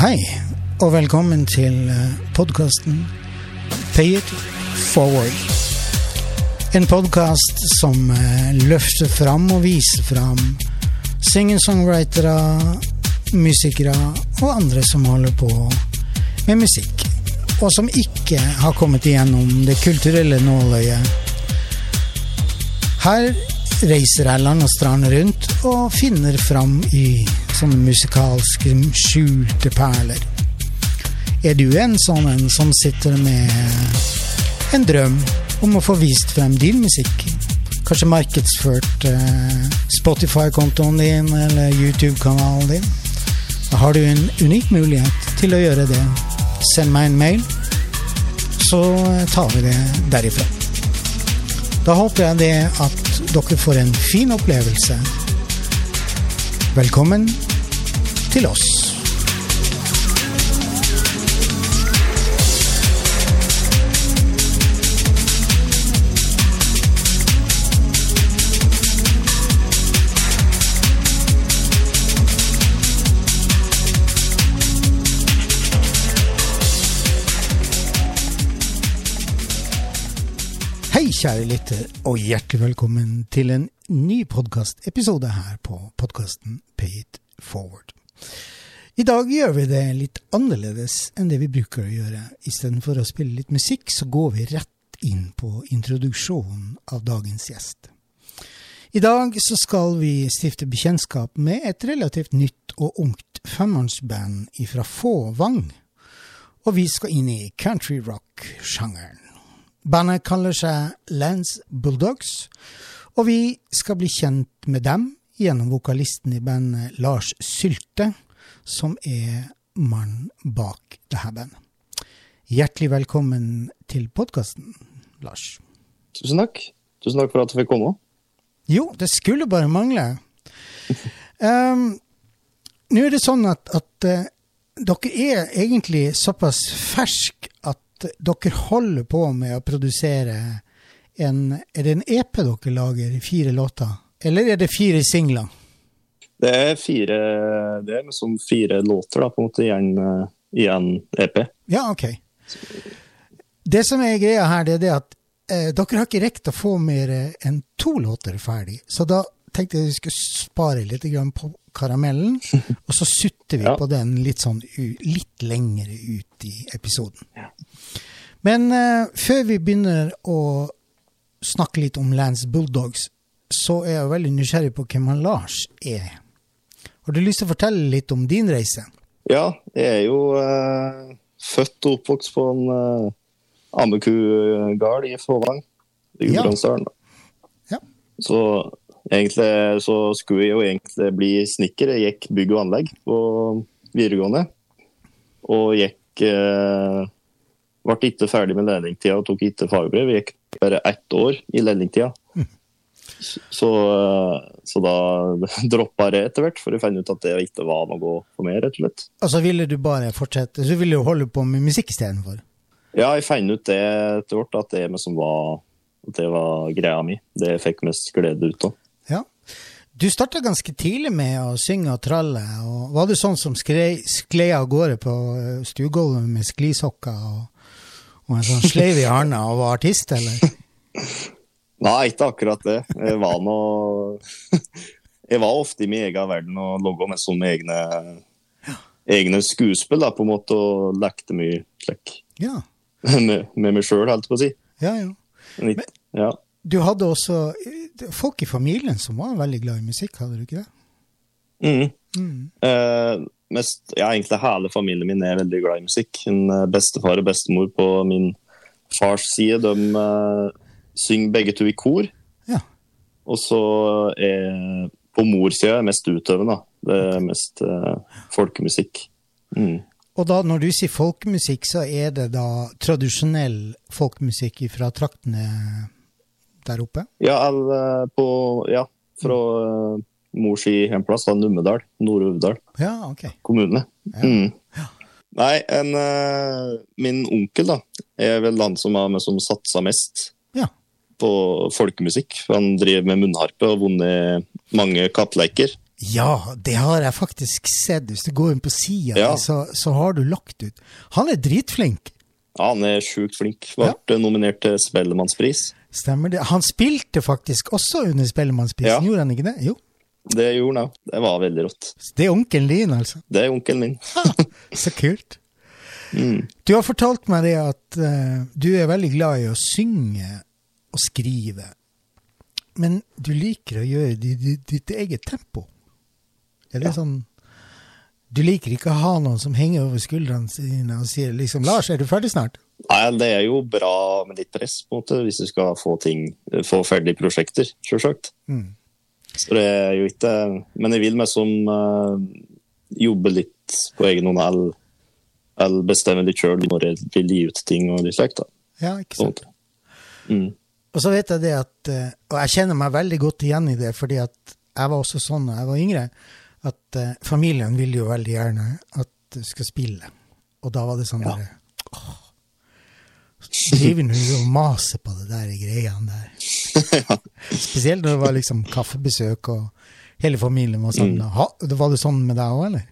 Hei, og velkommen til podkasten Pay it forward. En podkast som eh, løfter fram og viser fram singer-songwritere, musikere og andre som holder på med musikk, og som ikke har kommet igjennom det kulturelle nåløyet. Her reiser jeg land og strand rundt og finner fram i sånne musikalske skjulte perler. Er du en sånn en som sitter med en drøm om å få vist frem din musikk? Kanskje markedsført eh, Spotify-kontoen din eller YouTube-kanalen din? Da har du en unik mulighet til å gjøre det. Send meg en mail, så tar vi det derifra. Da håper jeg det at dere får en fin opplevelse. Velkommen til oss. Hei, kjære lytter, og hjertelig velkommen til en ny podkastepisode her på podkasten Pay it forward. I dag gjør vi det litt annerledes enn det vi bruker å gjøre. Istedenfor å spille litt musikk, så går vi rett inn på introduksjonen av dagens gjest. I dag så skal vi stifte bekjentskap med et relativt nytt og ungt femmannsband ifra Fåvang. Og vi skal inn i country rock-sjangeren. Bandet kaller seg Lance Bulldogs, og vi skal bli kjent med dem gjennom vokalisten i bandet Lars Sylte, som er mannen bak dette bandet. Hjertelig velkommen til podkasten, Lars. Tusen takk. Tusen takk for at du fikk komme. Jo, det skulle bare mangle. Um, Nå er det sånn at, at uh, dere er egentlig såpass ferske at dere holder på med å produsere en Er det en EP dere lager, i fire låter? Eller er det fire singler? Det er fire Det er liksom fire låter, da, på en måte, i en, EP. Ja, OK. Det som er greia her, det er det at eh, dere har ikke rekt å få mer enn to låter ferdig. Så da tenkte jeg vi skulle spare litt grann på karamellen, og så sutter vi Ja. på den litt sånn litt lengre ut i episoden. Ja. Men eh, før vi begynner å snakke litt om Lance Bulldogs, så er jeg veldig nysgjerrig på hvem han Lars er. Har du lyst til å fortelle litt om din reise? Ja, jeg er jo eh, født og oppvokst på en eh, ammekugard i Fåvang. I Ja. Ja. Så egentlig så skulle jeg jo egentlig bli snekker. Jeg gikk bygg og anlegg på videregående. Og gikk eh, Ble ikke ferdig med lærlingtida og tok ikke fagbrev. Jeg gikk bare ett år i lærlingtida. Så, eh, så da droppa jeg etter hvert, for jeg fant ut at det ikke var noe for meg, rett og slett. Altså ville du bare fortsette, så ville du holde på med musikk istedenfor? Ja, jeg fant ut det etter hvert, at det som var, at det var greia mi. Det jeg fikk mest glede ut av. Ja. Du starta ganske tidlig med å synge og tralle. og Var du sånn som sklei, sklei av gårde på eh, stuegulvet med sklisokker og, og en sånn sleiv i handa og var artist, eller? Nei, ikke akkurat det. Jeg var nå Jeg var ofte i min egen verden og logga med som egne, egne skuespill, da, på en måte, og lekte mye slik Ja. med, med meg sjøl, holdt jeg på å si. ja, ja. Men Ja. Du hadde også folk i familien som var veldig glad i musikk, hadde du ikke det? Mm. Mm. Eh, mest, ja, egentlig hele familien min er veldig glad i musikk. En eh, bestefar og bestemor på min fars side, de eh, synger begge to i kor. Ja. Og så er på mors side er mest utøvende. Det er mest eh, folkemusikk. Mm. Og da, når du sier folkemusikk, så er det da tradisjonell folkemusikk fra traktene der oppe? Ja, eller på Ja, fra eh, mors i hjemplass, da, Numedal. Nord-Uvdal Ja, ok. kommune. Ja. Mm. Nei, en, eh, min onkel da, er vel han som har med som satsa mest Ja. På folkemusikk. Han driver med munnharpe og har vunnet mange kappleiker. Ja, det har jeg faktisk sett. Hvis du går inn på sida, Ja. så, så har du lagt ut. Han er dritflink. Ja, han er sjukt flink. Ble nominert til Spellemannspris. Stemmer det. Han spilte faktisk også under Spellemannsprisen, Ja. gjorde han ikke det? Jo. Det gjorde han òg. Det var veldig rått. Det er onkelen din, altså. Det er onkelen min. Så kult. Mm. Du har fortalt meg det at uh, du er veldig glad i å synge og skrive. Men du liker å gjøre det i ditt, eget tempo. Er det Ja. sånn Du liker ikke å ha noen som henger over skuldrene sine og sier liksom 'Lars, er du ferdig snart?' Nei, det er jo bra med litt press, på en måte, hvis du skal få ting, få ferdig prosjekter, selvsagt. Mm. Så det er jo ikke Men jeg vil meg som uh, jobbe litt på egen hånd, eller, eller bestemme litt sjøl når jeg vil gi ut ting og litt slikt. Ja, ikke sant. Mm. Og så vet jeg det at eh, Og jeg kjenner meg veldig godt igjen i det, fordi at jeg var også sånn da jeg var yngre, at eh, familien ville jo veldig gjerne at du skal spille. Og da var det sånn Ja. åh, så Driver nå og maser på det der greiene der. Spesielt når det var liksom kaffebesøk og hele familien var Mm. Ha, Var det sånn med deg òg, eller?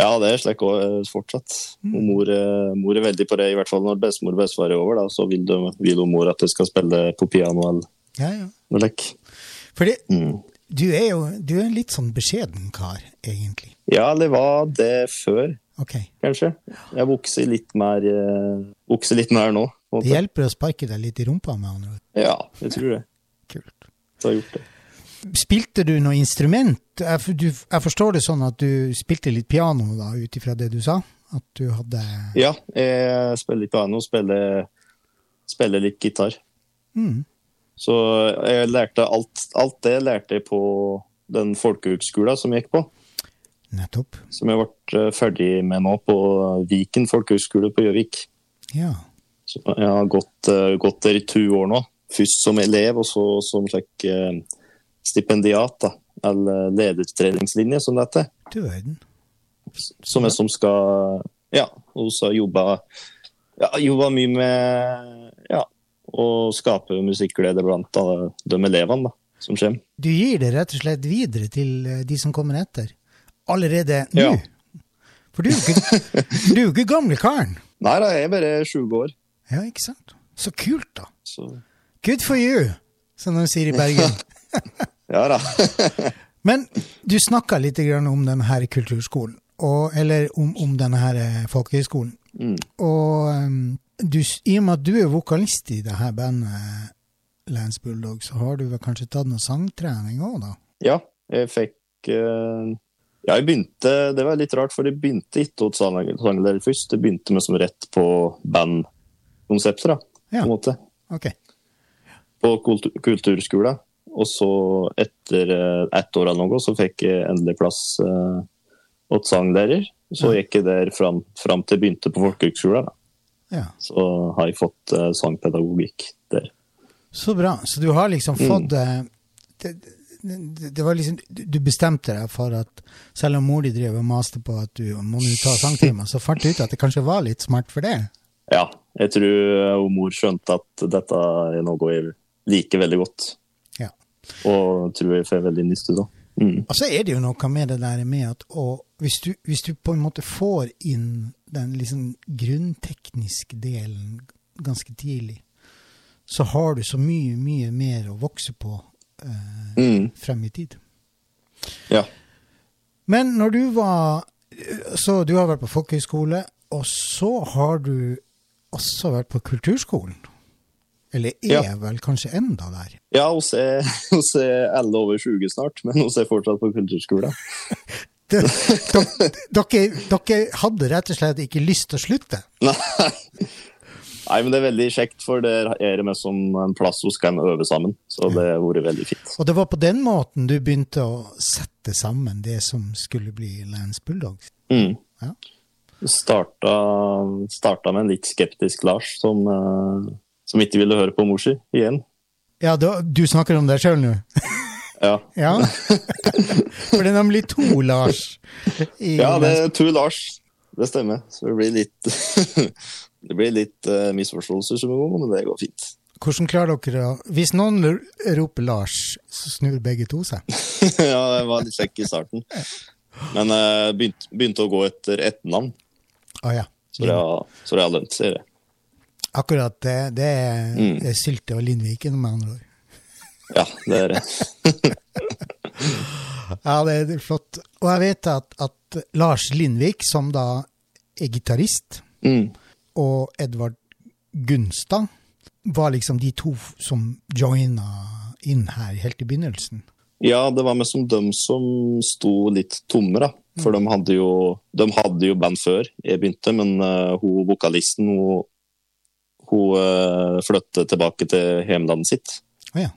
Ja, det er slik òg fortsatt. Mm. Og mor, er- mor er veldig på det, i hvert fall når bestemor og bestefar er over. da, Så vil, de, vil mor at jeg skal spille på piano eller Ja, ja. noe lekk. Fordi Mm. du er jo du er en litt sånn beskjeden kar, egentlig. Ja, det var det før, okay. kanskje. Jeg vokser litt mer, eh, vokser litt mer nå. Det hjelper å sparke deg litt i rumpa, med andre ord. Ja, jeg tror det. Kult. Så har jeg gjort det. Spilte du noe instrument? Jeg, du, jeg forstår det sånn at du spilte litt piano, da, ut ifra det du sa? At du hadde Ja, jeg spiller litt piano, spiller, spiller litt gitar. mm, Så jeg lærte alt, alt det lærte jeg på den folkehøgskolen som jeg gikk på. Nettopp. Som jeg ble eh, ferdig med nå på Viken folkehøgskole på Gjøvik. Ja. Så jeg har gått, eh, gått der i to år nå. Først som elev, og så som slik eh, stipendiat. da, Eller ledertreningslinje, som det heter. Du verden. Som jeg som skal Ja, hun har jobba ja, mye med ja, å skape musikkglede blant de elevene da, som kommer. Du gir det rett og slett videre til eh, de som kommer etter. Allerede nå. Ja. For du er jo ikke, du er ikke gamle karen. Nei da, jeg er bare 20 år. Ja, ikke sant? Så kult, da. Så Good for you, som de sier i Bergen. ja da. Men du snakka litt grann om denne her kulturskolen, og, eller om, om denne her eh, folkehøyskolen. Mm. Og um, du, i og med at du er vokalist i det her bandet, Lance Bulldog, så har du vel kanskje tatt noe sangtrening òg, da? Ja, jeg fikk uh, Ja, jeg begynte Det var litt rart, for jeg begynte ikke hos sanglærer først. Jeg begynte med som rett på bandkonseptet, da, Ja. på en måte. Okay. På kultur kulturskolen. Og så, etter eh, ett år eller noe, så fikk jeg endelig plass eh, åt sanglærer. Så gikk jeg der fram, fram til jeg begynte på folkehøgskolen. Ja. Så har jeg fått eh, sangpedagogikk der. Så bra. Så du har liksom Mm. fått mm. det, det, det var liksom, Du bestemte deg for at selv om mor di drev og maste på at du må ta sangtimer, så fant du ut at det kanskje var litt smart for det? Ja, jeg tror mor skjønte at dette er noe jeg liker veldig godt. Og tror jeg får veldig nytte av. Mm. Og så er det jo noe med det der med at og hvis, du, hvis du på en måte får inn den liksom grunntekniske delen ganske tidlig, så har du så mye, mye mer å vokse på eh, Mm. frem i tid. Ja. Men når du var Så du har vært på folkehøyskole, og så har du også vært på kulturskolen? Eller er Ja. vel kanskje enda der? Ja, oss er, er alle over 20 snart, men oss er fortsatt på kulturskolen. Dere, dere, dere hadde rett og slett ikke lyst til å slutte? Nei. Nei, men det er veldig kjekt, for der er det med som en plass vi kan øve sammen. Så det har vært veldig fint. Og det var på den måten du begynte å sette sammen det som skulle bli Lance Bulldogs? Mm. Ja. Starta, starta med en litt skeptisk Lars, som, eh, som ikke ville høre på mor si igjen. Ja, da, du snakker om deg sjøl nå? Ja. Ja. For det er nemlig to Lars. Ja, det er to Lars. Det stemmer. Så det blir litt Det blir litt uh, misforståelser som går, men det går fint. Hvordan klarer dere å Hvis noen roper Lars, så snur begge to seg? ja, jeg var litt kjekk i starten. Men jeg begynte, begynte å gå etter ett navn. Ah, ja. så det har, så det har lønt seg. det. Akkurat det, det er, Mm. det er Sylte og Lindviken, med andre ord. Ja, det er det. Ja, det er flott. Og jeg vet at, at Lars Lindvik, som da er gitarist, Mm. og Edvard Gunstad, var liksom de to som joina inn her helt i begynnelsen. Ja, det var liksom som dem som sto litt tomme, da. For de hadde jo, de hadde jo band før jeg begynte, men uh, hun vokalisten hun, hun eh, flyttet tilbake til hjemlandet sitt. Å ja.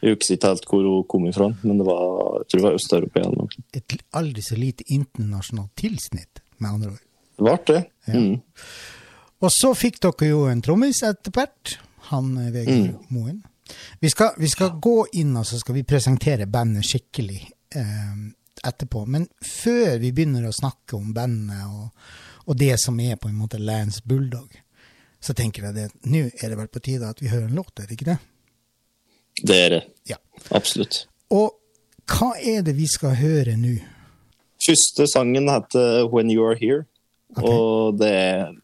Jeg husker ikke helt hvor hun kom ifra, men det var, jeg tror det var Øst-Europa. Et aldri så lite internasjonalt tilsnitt, med andre ord. Det ble det. Mm. Og så fikk dere jo en trommis etter hvert, han Vegard Vegard Moen. Vi skal, vi skal gå inn og så skal vi presentere bandet skikkelig eh, etterpå. Men før vi begynner å snakke om bandet og, og det som er på en måte Lance Bulldog, så tenker jeg at nå er det vel på tide at vi hører en låt, er det ikke det? Det er det. Ja. Absolutt. Og hva er det vi skal høre nå? Første sangen heter When You Are Here. Okay. Og det,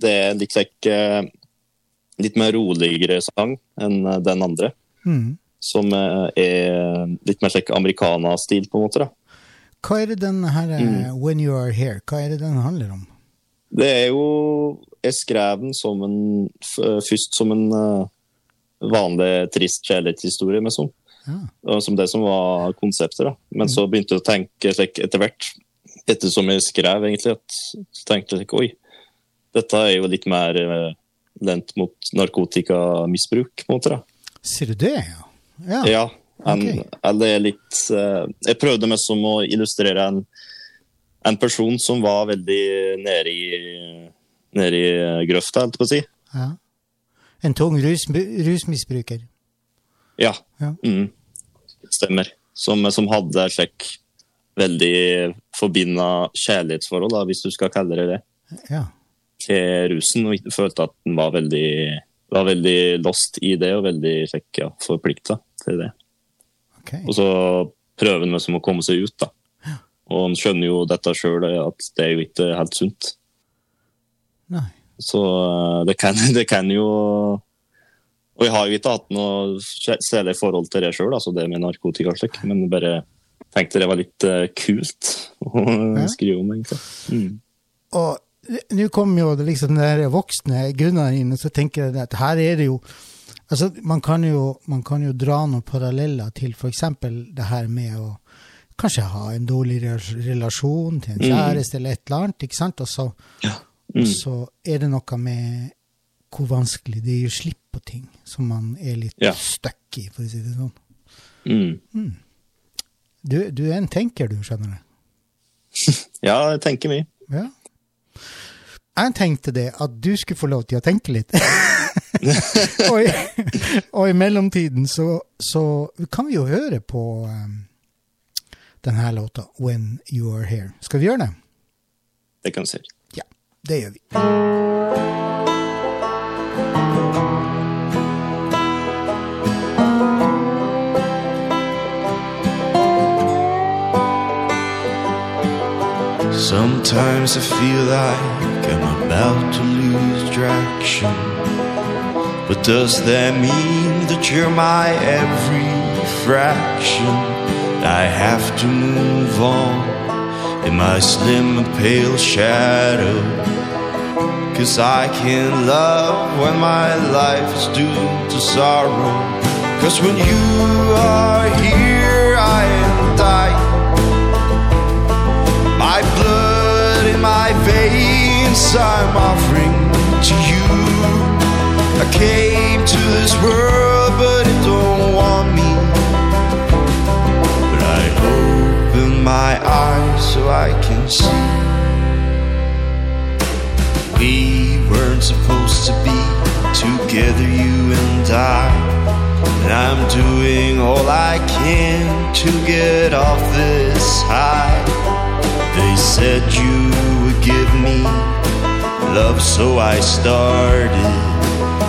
det er litt, like, eh, litt mer roligere sang enn eh, den andre. Mm. Som eh, er litt mer like americana-stil, på en måte. da. Hva er det den her mm. When You Are Here, hva er det den handler om? Det er jo Jeg skrev den som en, først som en eh, vanlig trist kjærlighetshistorie, med sånn. Ja. Som det som var konseptet. da. Men så begynte jeg å tenke like, etter hvert, ettersom jeg skrev, egentlig, at så tenkte jeg like, oi, dette er jo litt mer eh, lent mot narkotikamisbruk, på en måte. da. Sier du det, ja? Ja. Ja, en, okay. eller litt uh, Jeg prøvde mest som å illustrere en, en person som var veldig nede i, nede i grøfta, holdt jeg på å si. ja. En tung rus, rusmisbruker. Ja. Ja. Mm. Stemmer. Som, som hadde slik veldig forbinda kjærlighetsforhold, da, hvis du skal kalle det det, Ja. til rusen. Og følte at den var veldig, var veldig lost i det, og veldig slik, ja, forplikta til det. Ok. Og så prøver han liksom å komme seg ut, da. Og han skjønner jo dette sjøl, at det er jo ikke helt sunt. Nei. Så eh, det kan, det kan jo Og jeg har jo ikke hatt noe særlig forhold til det sjøl, altså det med narkotika og slikt, men bare tenkte det var litt eh, kult å Ja. skrive om, egentlig. Mm. Og nå kommer jo det liksom den voksne Gunnar inn, og så tenker jeg at her er det jo Altså, man kan jo, man kan jo dra noen paralleller til f.eks. det her med å kanskje ha en dårlig relasjon til en Mm. eller et eller annet, ikke sant? Og så, Mm. og så er det noe med hvor vanskelig det å slipp på ting som man er litt Ja. stuck i, for å si det sånn. Mm. Du, du er en tenker, du, skjønner du. Ja, jeg tenker mye. Ja. Jeg tenkte det, at du skulle få lov til å tenke litt. og, i, og i mellomtiden så, så kan vi jo høre på um, denne låta, 'When You Are Here'. Skal vi gjøre det? Det kan vi si. Det gjør vi. Sometimes I feel like I'm about to lose traction. But does that mean that you're my every fraction? I have to move on in my slim and pale shadow. Cause I can't love when my life is due to sorrow. Cause when you are here, I am dying. My blood in my veins I'm offering to you. I came to this world, but it don't want me. But I open my eyes so I can see. We weren't supposed to be together, you and I. And I'm doing all I can to get off this high. They said you would give me love, so I started.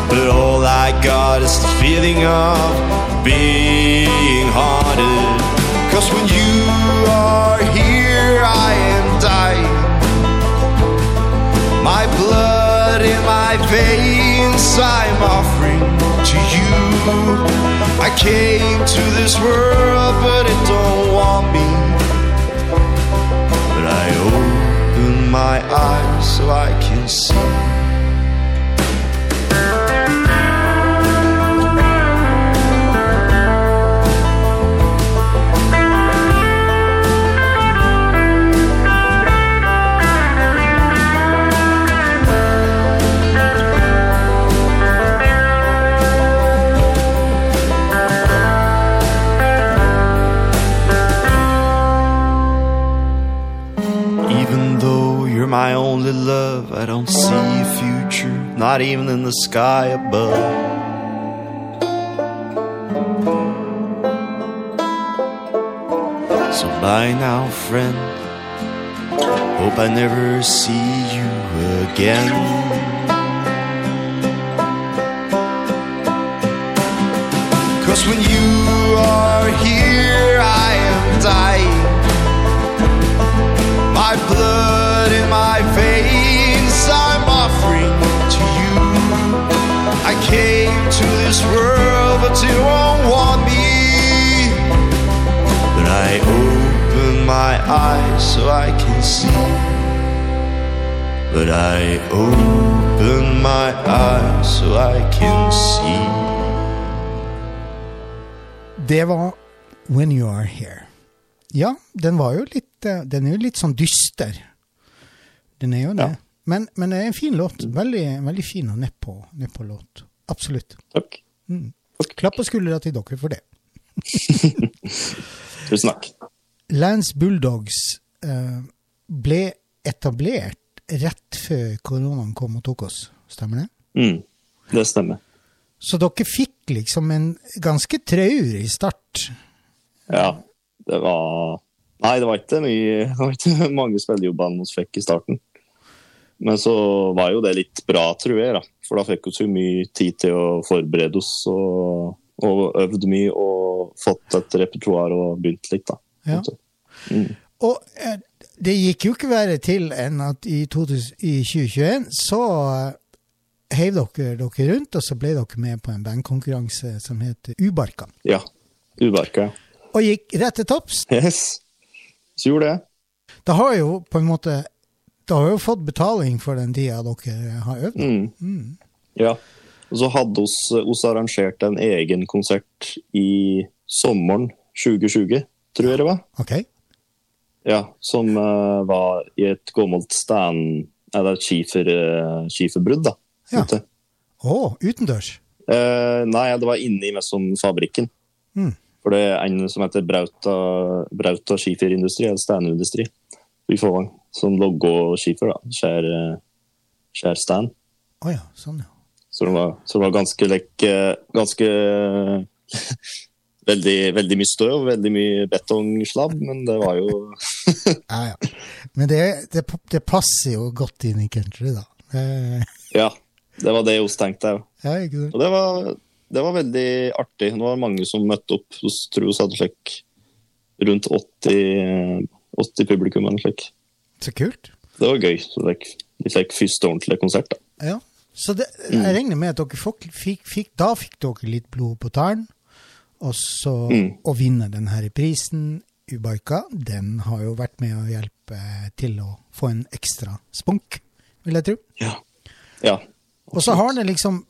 But all I got is the feeling of being haunted. Cause when you are here, My blood in my veins, I'm offering to you. I came to this world, but it don't want me. But I open my eyes so I can see. Only love, I don't see a future, not even in the sky above. So bye now, friend. Hope I never see you again. Cause when you are here, I am dying. My blood came to this world, but you won't want me. But I open my eyes so I can see. But I open my eyes so I can see. Det var When You Are Here. Ja, den var jo litt eh, Den er jo litt sånn dyster. Den er jo det. Ja. Men, men det er en fin låt. Veldig, veldig fin og nedpå ned låt. Absolutt. Takk. Mm. Klapp på skuldra til dere for det. Tusen takk. Lance Bulldogs eh, ble etablert rett før koronaen kom og tok oss. Stemmer det? Mm, det stemmer. Så dere fikk liksom en ganske traurig start. Ja, det var Nei, det var ikke mye Det var ikke mange spillejobber vi fikk i starten. Men så var jo det litt bra, tror jeg, da. For da fikk vi så mye tid til å forberede oss og, og øvd mye og fått et repertoar og begynt litt, da. Ja. Mm. Og eh, det gikk jo ikke verre til enn at i, 2021 så eh, heiv dere dere rundt, og så ble dere med på en bandkonkurranse som heter Ubarka. Ja. Ubarka. Og gikk rett til topps. Yes. Så gjorde det. Det har jo på en måte Det har jo fått betaling for den tida dere har øvd. Mm. Ja. Og så hadde oss, oss arrangert en egen konsert i sommeren 2020, tror jeg det var. Ok? Ja, som uh, var i et gammelt stand Eller skifer, uh, skiferbrudd, da. Ja. Å, Å, utendørs. Uh, nei, det var inni mest som fabrikken. Mm. For det er en som heter Brauta, Brauta skiferindustri, eller standindustri, i Fåvang, som logger skifer, da. Skjær, eh, skjær stand. Oh, ja, sånn ja. Så det var, så det var ganske lekk Ganske veldig, veldig mye støv, veldig mye betongslabb, men det var jo Ja, ja. Men det, det, det passer jo godt inn i country, da. Ja, det var det vi tenkte òg. ja? Og det var, det var veldig artig. Det var mange som møtte opp. Vi tror vi hadde slik rundt 80, 80 publikum. eller slik. Så kult. Det var gøy. Så de, de fikk første ordentlige konsert. da. Ja. Så det, jeg regner med at dere fikk, fikk, da fikk dere litt blod på tærne. Og så Mm. å vinne denne prisen, Ubaika, den har jo vært med å hjelpe til å få en ekstra spunk, vil jeg tro. Ja. ja. Og så har det liksom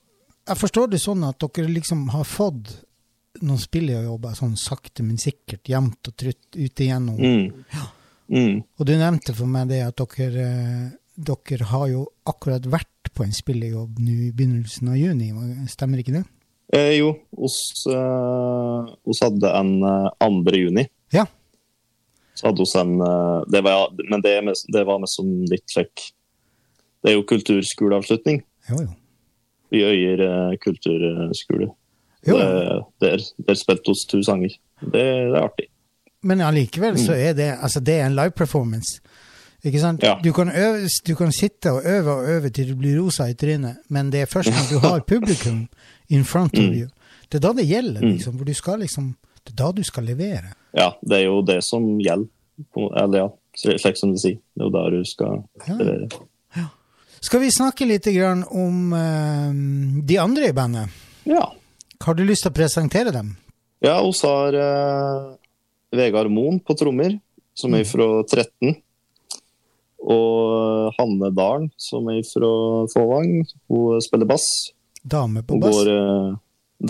Jeg forstår det sånn at dere liksom har fått noen spillejobber sånn sakte, men sikkert, jevnt og trutt ut igjennom. Mm. Mm. Og du nevnte for meg det at dere, eh, dere har jo akkurat vært på en spillejobb nå i begynnelsen av juni, stemmer ikke det? Eh, jo, oss, eh, oss hadde en eh, 2. juni. Ja. Så hadde oss en eh, det var, Men det, det var med som litt slik Det er jo kulturskoleavslutning Jo, jo. i Øyer eh, kulturskole. Jo. Det- Der, der spilte oss to sanger. Det, det er artig. Men allikevel så er det altså det er en live performance. Ikke sant? Ja. Du, kan øve, du kan sitte og øve og øve til du blir rosa i trynet, men det er først når du har publikum in front of Mm. you. Det er da det gjelder, liksom. Hvor du skal liksom Det er da du skal levere. Ja, det er jo det som gjelder. Eller ja, slik som de sier. Det er jo der du skal Ja. levere. Skal vi snakke litt grann om uh, de andre i bandet? Ja. Har du lyst til å presentere dem? Ja, vi har eh, Vegard Moen på trommer, som er fra 13. Og Hanne Dalen, som er fra Fåvang. Hun spiller bass. Dame på bass? går eh,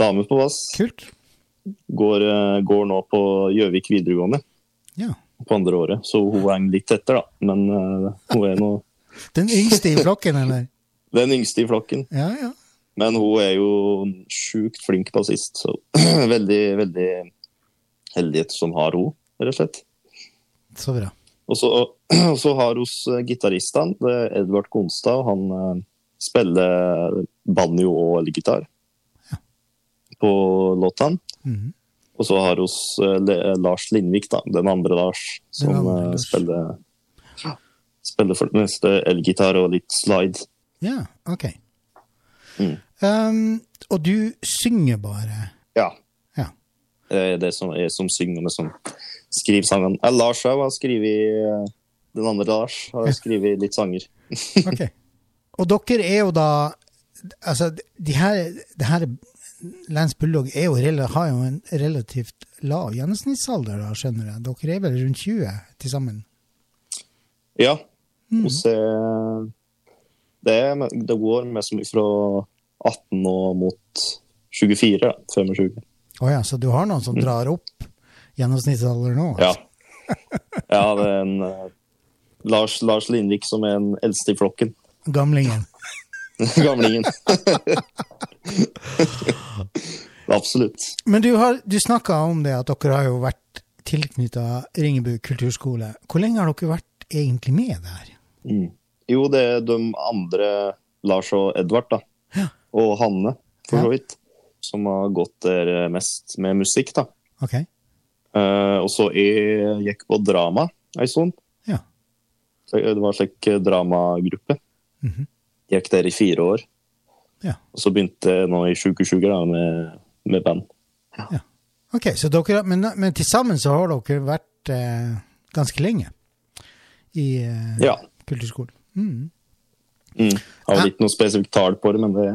dame på bass. Kult. Går, eh, går nå på Gjøvik videregående Ja. på andre året, så hun henger litt etter, da. Men eh, hun er nå Den yngste i flokken, eller? den yngste i flokken. Ja, ja. Men hun er jo sjukt flink bassist, så veldig, veldig heldig som har hun, rett og slett. Så bra. Og så, og så har hos gitaristene det er Edvard Konstad. Han eh, spiller banjo og elgitar på låtene. Mhm. Og så har hos eh, Lars Lindvik, da, den andre Lars, som andre eh, Lars. spiller Spiller for det meste elgitar og litt slide. Ja, ok. Mm. Um, og du synger bare? Ja. Det er det som er som synger, men som skriver sangene. Eh, Lars òg har skrevet eh, Den andre Lars har skrevet litt sanger. Ok. Og dere er jo da Altså, de her, det her Lance Bulldog er jo, har jo en relativt lav gjennomsnittsalder, da, skjønner jeg. Dere er vel rundt 20 til sammen? Ja. Mm. Og se det, er, det går mest fra 18 og mot 24, da. 25. Å ja, så du har noen som drar opp gjennomsnittsalder nå? Altså. Ja. ja, det er en uh, Lars, Lars Lindvik som er den eldste i flokken. Gamlingen. Gamlingen. Absolutt. Men du, har- du snakka om det at dere har jo vært tilknytta Ringebu kulturskole. Hvor lenge har dere vært egentlig med der? Mm. Jo, det er de andre, Lars og Edvard, da. Ja. Og Hanne, for så vidt. Som har gått der mest med musikk, da. Okay. Uh, og så jeg gikk på drama ei stund. Ja. Det var en slik dramagruppe. Mhm. Gikk der i fire år. Ja. Og så begynte jeg nå i Sjukesjuker da, med, med band. Ok, så dere, men, men til sammen så har dere vært eh, ganske lenge i eh, Ja. kulturskolen? Mm. Mm. Jeg har Ja. ikke noe spesifikt tall på det, men det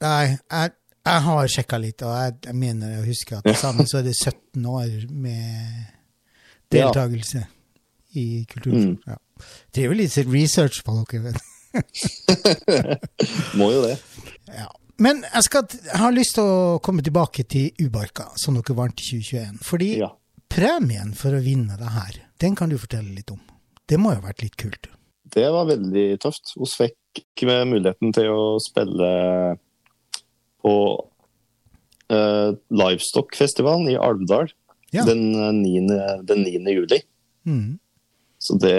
Nei, jeg, jeg har sjekka litt, og jeg, jeg mener jeg husker at til sammen så er det 17 år med deltakelse i kulturskolen. Mm. Ja. Det er jo litt research på dere. må jo det. Ja. Men jeg, skal, jeg har lyst til å komme tilbake til Ubarka, som dere vant i 2021. Fordi Ja. premien for å vinne det her, den kan du fortelle litt om. Det må jo ha vært litt kult? Det var veldig tøft. Vi fikk med muligheten til å spille på uh, Livestock-festivalen i Alvdal Ja. den, eh, 9. den 9. juli. Mm. Så det,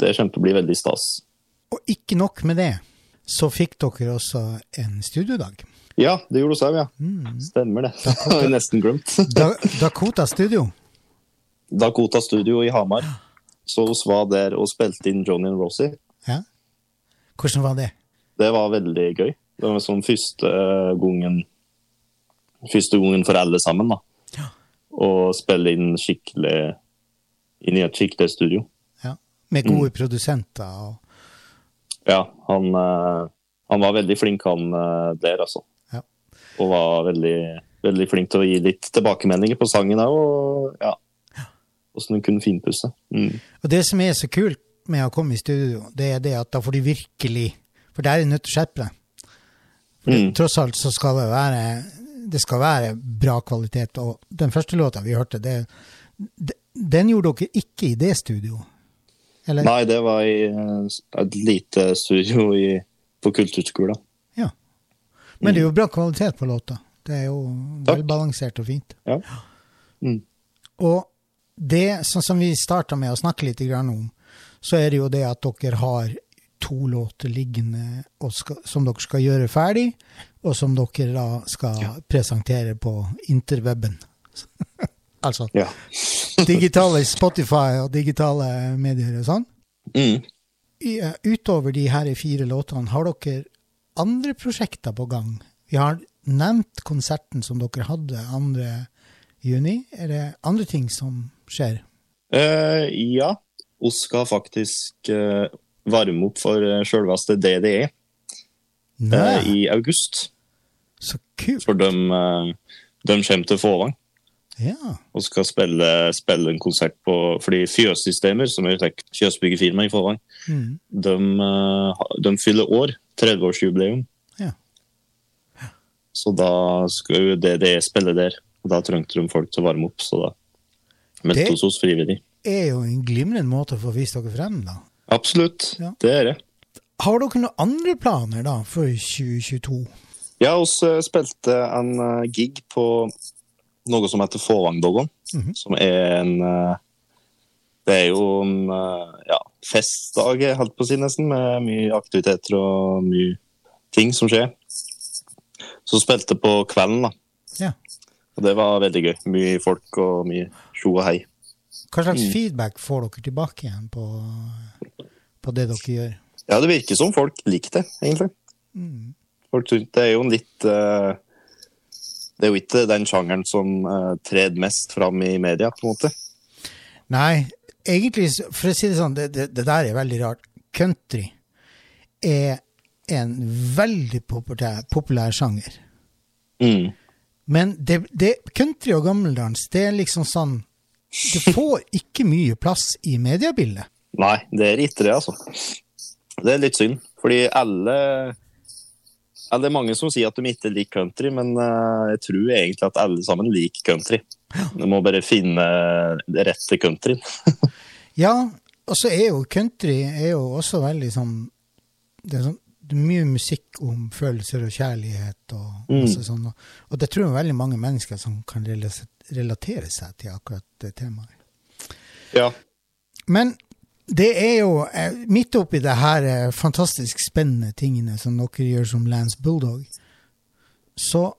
det kommer til å bli veldig stas. Og ikke nok med det, så fikk dere også en studiodag. Ja, det gjorde vi òg, ja. Mm. Stemmer det. Det har jeg nesten glemt. Da, Dakota Studio. Dakota Studio i Hamar. Så vi var der og spilte inn Johnny and Rosie. Ja. Hvordan var det? Det var veldig gøy. Det var sånn første gangen Første gangen for alle sammen, da. Ja. Å spille inn skikkelig inn i et skikkelig studio. Ja. Med gode produsenter og Ja, han, eh, han var veldig flink, han eh, der, altså. Ja. Og var veldig, veldig flink til å gi litt tilbakemeldinger på sangen òg, og ja. Åssen hun kunne finpusse. Mm. Og det som er så kult med å komme i studio, det er det at da får du virkelig For der er du nødt til å skjerpe deg. Mm. Tross alt så skal det være Det skal være bra kvalitet. Og den første låta vi hørte, det, de- den gjorde dere ikke i det studioet? Eller? Nei, det var i eh, et lite studio i, på kulturskolen. Ja. Men det er jo bra kvalitet på låta. Det er jo velbalansert og fint. Ja. Mm. Og det, sånn som vi starta med å snakke litt om, så er det jo det at dere har to låter liggende skal, som dere skal gjøre ferdig, og som dere da skal presentere på interweben. altså, Ja. digitale Spotify og digitale medier og sånn. Mm. Eh, utover de her fire låtene, har dere andre prosjekter på gang? Vi har nevnt konserten som dere hadde 2. juni. Er det andre ting som skjer? Uh, ja, vi skal faktisk eh, varme opp for sjølveste DDE eh, Nei, i august. så kult. For de, eh, de kommer til Fåvang Ja. og skal spille, spille en konsert på Fordi Fjøssystemer, som er et fjøsbyggefirma i Fåvang, Mm. de, eh, de fyller år. 30-årsjubileum. Ja. Så da skal jo DDE spille der. Og da trengte de folk til å varme opp, så da meldte Det- vi oss frivillig. er jo en glimrende måte å få vist dere frem, da. Absolutt, Ja. det er det. Har dere noen andre planer da for 2022? Ja, vi spilte en eh, gig på noe som heter Fåvangdoggene. Mm -hmm. som er en eh, Det er jo en eh, ja, festdag, holdt på å si nesten, med mye aktiviteter og mye ting som skjer. Så spilte på kvelden, da. Ja. Og det var veldig gøy. Mye folk og mye tjo og hei. Hva slags Mm. feedback får dere tilbake igjen på, på det dere gjør? Ja, det virker som folk liker det, egentlig. Mm. Folk det er jo en litt uh, Det er jo ikke den sjangeren som uh, trer mest fram i media, på en måte. Nei, egentlig, for å si det sånn, det, det, det der er veldig rart. Country er en veldig populær, populær sjanger. Mm. Men det, det, country og gammeldans, det er liksom sånn Det får ikke mye plass i mediebildet. Nei, det er ikke det, altså. Det er litt synd, fordi alle Det er mange som sier at de ikke liker country, men eh, jeg tror egentlig at alle sammen liker country. Du må bare finne det rette countryen. Ja, og så er jo country er jo også veldig sånn Det er, sånn, det er mye musikk om følelser og kjærlighet og Mm. sånn. Og, og det tror jeg veldig mange mennesker som kan relatere seg til akkurat det temaet. Ja. Men det er jo eh, midt oppi det her eh, fantastisk spennende tingene som dere gjør som Lance Bulldog, så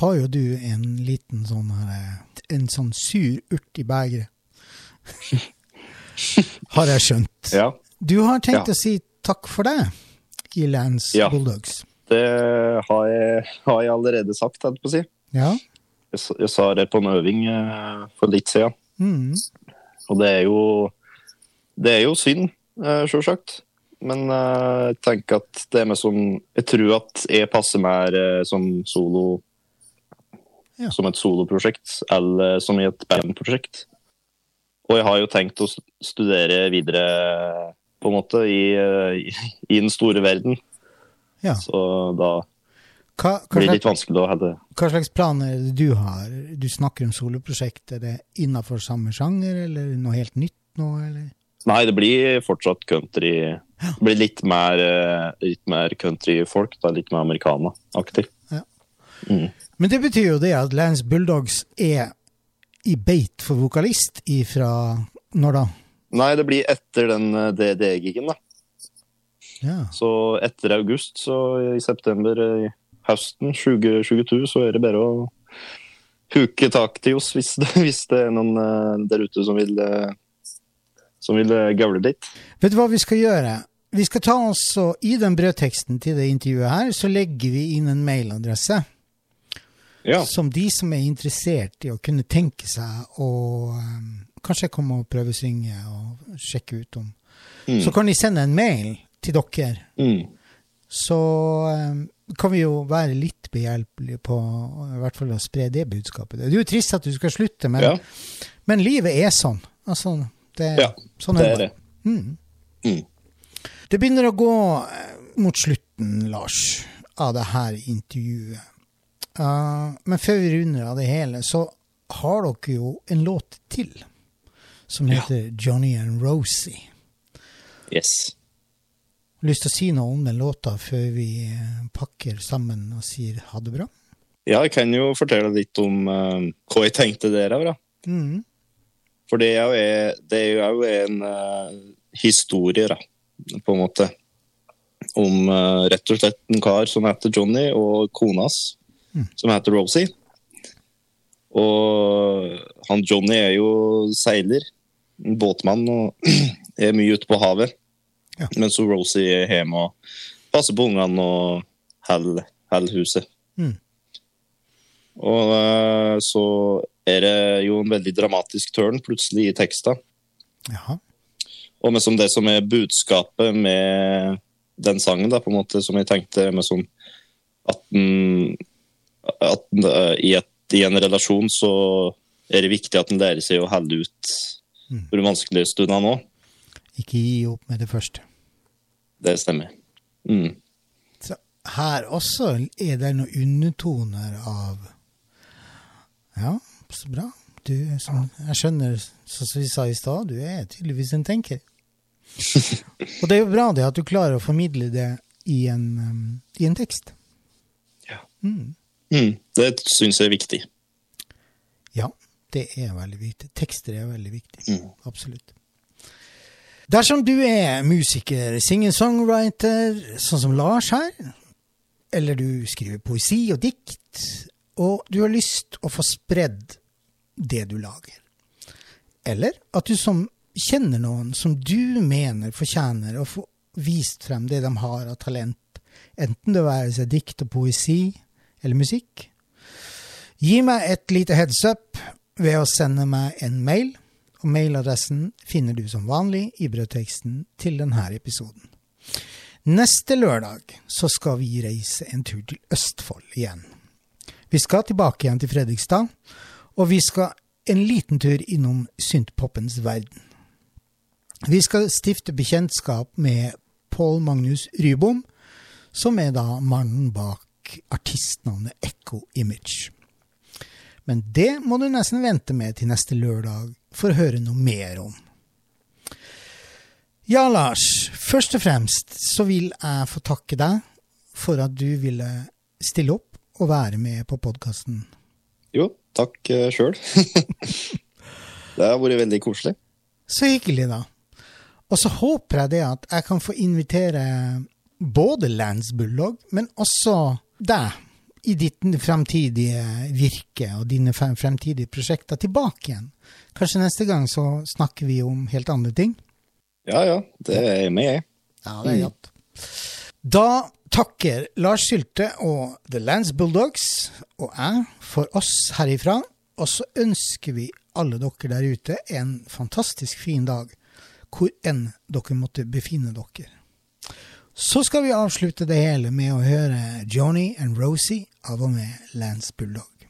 har jo du en liten sånn her eh, En sånn sur urt i begeret. har jeg skjønt. ja. Du har tenkt Ja. å si takk for det i Lance Ja. Bulldogs. Det har jeg, har jeg allerede sagt, holdt på å si. Ja. Jeg, jeg sa det på en øving for litt siden. Mm. Og det er jo Det er jo synd, uh, sjølsagt. Men eh, jeg tenker at det er meg som Jeg tror at jeg passer mer eh, som solo Ja. Som et soloprosjekt, eller som i et bandprosjekt. Og jeg har jo tenkt å studere videre, på en måte, i, i, den store verden. ja. Så da Hva, hva, blir det litt vanskelig å ha hva slags planer er det du har? Du snakker om soloprosjekt. Er det innafor samme sjanger, eller noe helt nytt nå, eller? Nei, det blir fortsatt country. Det blir litt mer, eh, litt mer countryfolk, litt mer americana-aktig. Ja. Mm. Men det betyr jo det at Lance Bulldogs er i beit for vokalist ifra når da? Nei, det blir etter den eh, DD-gigen, da. Ja. Så etter august, så i september i høsten 2022, så er det bare å huke tak til oss hvis det, hvis det er noen eh, der ute som vil eh, som vil eh, gaule litt. Vet du hva vi skal gjøre? Vi skal ta oss og I den brødteksten til det intervjuet her, så legger vi inn en mailadresse Ja. som de som er interessert i å kunne tenke seg å um, kanskje komme og prøvesynge og sjekke ut om Mm. Så kan de sende en mail til dere. Mm. Så um, kan vi jo være litt behjelpelige på i hvert fall å spre det budskapet. Det er jo trist at du skal slutte, men, ja, men livet er sånn. Altså, det, Ja, sånn det er det. Mm. Mm. Det begynner å gå eh, mot slutten, Lars, av det her intervjuet. Uh, men før vi runder av det hele, så har dere jo en låt til som Ja. heter Johnny and Rosie. Yes. Lyst til å si noe om den låta før vi eh, pakker sammen og sier ha det bra? Ja, jeg kan jo fortelle litt om uh, hva jeg tenkte der òg, da. Mm. For det er jo, det er jo en eh, historie, da, på en måte. Om eh, rett og slett en kar som heter Johnny, og kona hans, Mm. som heter Rosie. Og han Johnny er jo seiler, båtmann, og er mye ute på havet. Ja. Mens Rosie er hjemme og passer på ungene og holder holder huset. Mm. Og eh, så er det jo en veldig dramatisk turn plutselig i teksten. Jaha. Og med som det som er budskapet med den sangen, da, på en måte, som jeg tenkte med som at, den, at den, eh, i, et, i en relasjon så er det viktig at en lærer seg å holde ut Mm. de vanskelige stundene òg. Ikke gi opp med det første. Det stemmer. Mm. Så her også er det noen undertoner av Ja, så bra. Du, som, jeg skjønner, som vi sa i stad, du er tydeligvis en tenker. Og det er jo bra det at du klarer å formidle det i en, um, i en tekst. Ja. Mm. Mm. Det syns jeg er viktig. Ja, det er veldig viktig. Tekster er veldig viktig. Mm. Absolutt. Dersom du er musiker, singer-songwriter, sånn som Lars her, eller du skriver poesi og dikt, og du har lyst å få spredd det du lager, eller at du som kjenner noen som du mener fortjener å få vist frem det de har av talent, enten det være seg dikt og poesi eller musikk, gi meg et lite heads up ved å sende meg en mail, og mailadressen finner du som vanlig i brødteksten til denne episoden. Neste lørdag så skal vi reise en tur til Østfold igjen. Vi skal tilbake igjen til Fredrikstad, og vi skal en liten tur innom syntpoppens verden. Vi skal stifte bekjentskap med Paul Magnus Rybom, som er da mannen bak artistnavnet Echo Image. Men det må du nesten vente med til neste lørdag for å høre noe mer om. Ja, Lars. Først og fremst så vil jeg få takke deg for at du ville stille opp og være med på podkasten. Jo, takk uh, sjøl. det har vært veldig koselig. Så hyggelig, da. Og så håper jeg det at jeg kan få invitere både Lands Bulldog, men også deg i ditt fremtidige virke og dine fremtidige prosjekter tilbake igjen. Kanskje neste gang så snakker vi om helt andre ting? Ja ja, det er jeg med, jeg. Ja, det er godt. Da takker Lars Sylte og The Lance Bulldogs og jeg for oss herifra, og så ønsker vi alle dere der ute en fantastisk fin dag, hvor enn dere måtte befinne dere. Så skal vi avslutte det hele med å høre Johnny and Rosie av og med Lance Bulldog.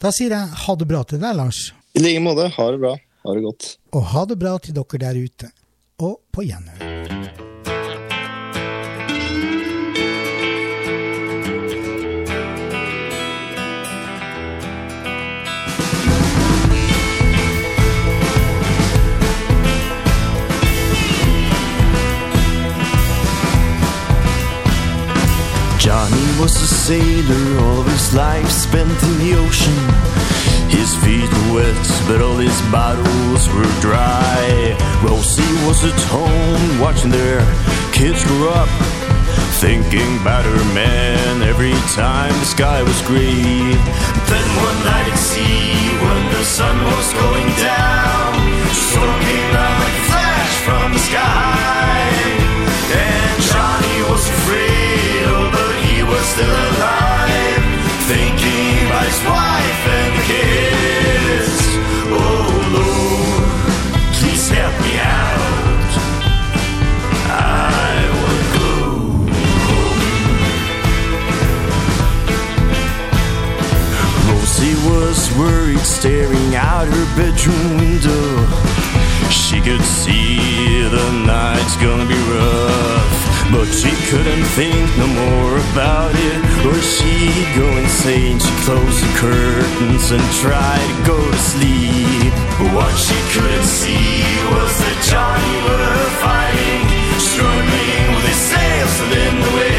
Da sier jeg ha det bra til deg, Lars, I like måte. Ha det bra. Ha det godt. og ha det bra til dere der ute. Og på gjenhør. Johnny was a sailor, all of his life spent in the ocean. His feet were wet, but all his bottles were dry. Rosie was at home, watching their kids grow up. Thinking about her man every time the sky was gray. Then one night at sea, when the sun was going down, storm came down like a flash from the sky. And Johnny was afraid, still alive. Thinking about his wife and the kids. Oh Lord, please help me out. I would go Rosie was worried, staring out her bedroom window. She could see the night's gonna be rough, but she couldn't think no more about it, or she'd go insane. She closed the curtains and tried to go to sleep. But what she couldn't see was that Johnny were fighting, struggling with his sails still in the wind.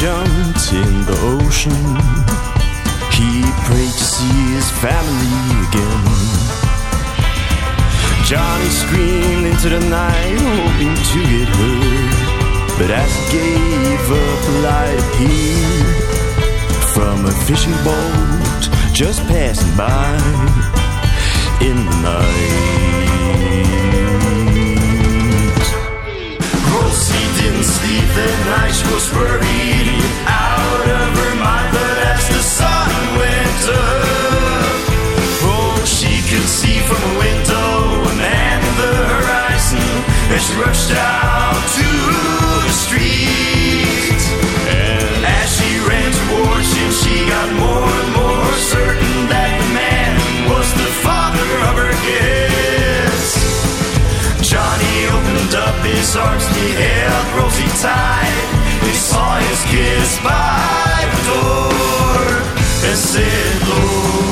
Jumped in the ocean, he prayed to see his family again. Johnny screamed into the night, hoping to get hurt. But as he gave up, a light appeared from a fishing boat just passing by in the night. That night, she was worried out of her mind. But as the sun went up, oh, she could see from a window a man in the horizon. And she rushed out to the street. And as she ran towards him, she got more and more his arms he held Rosie tight. He saw his kiss by the door and said, Lord.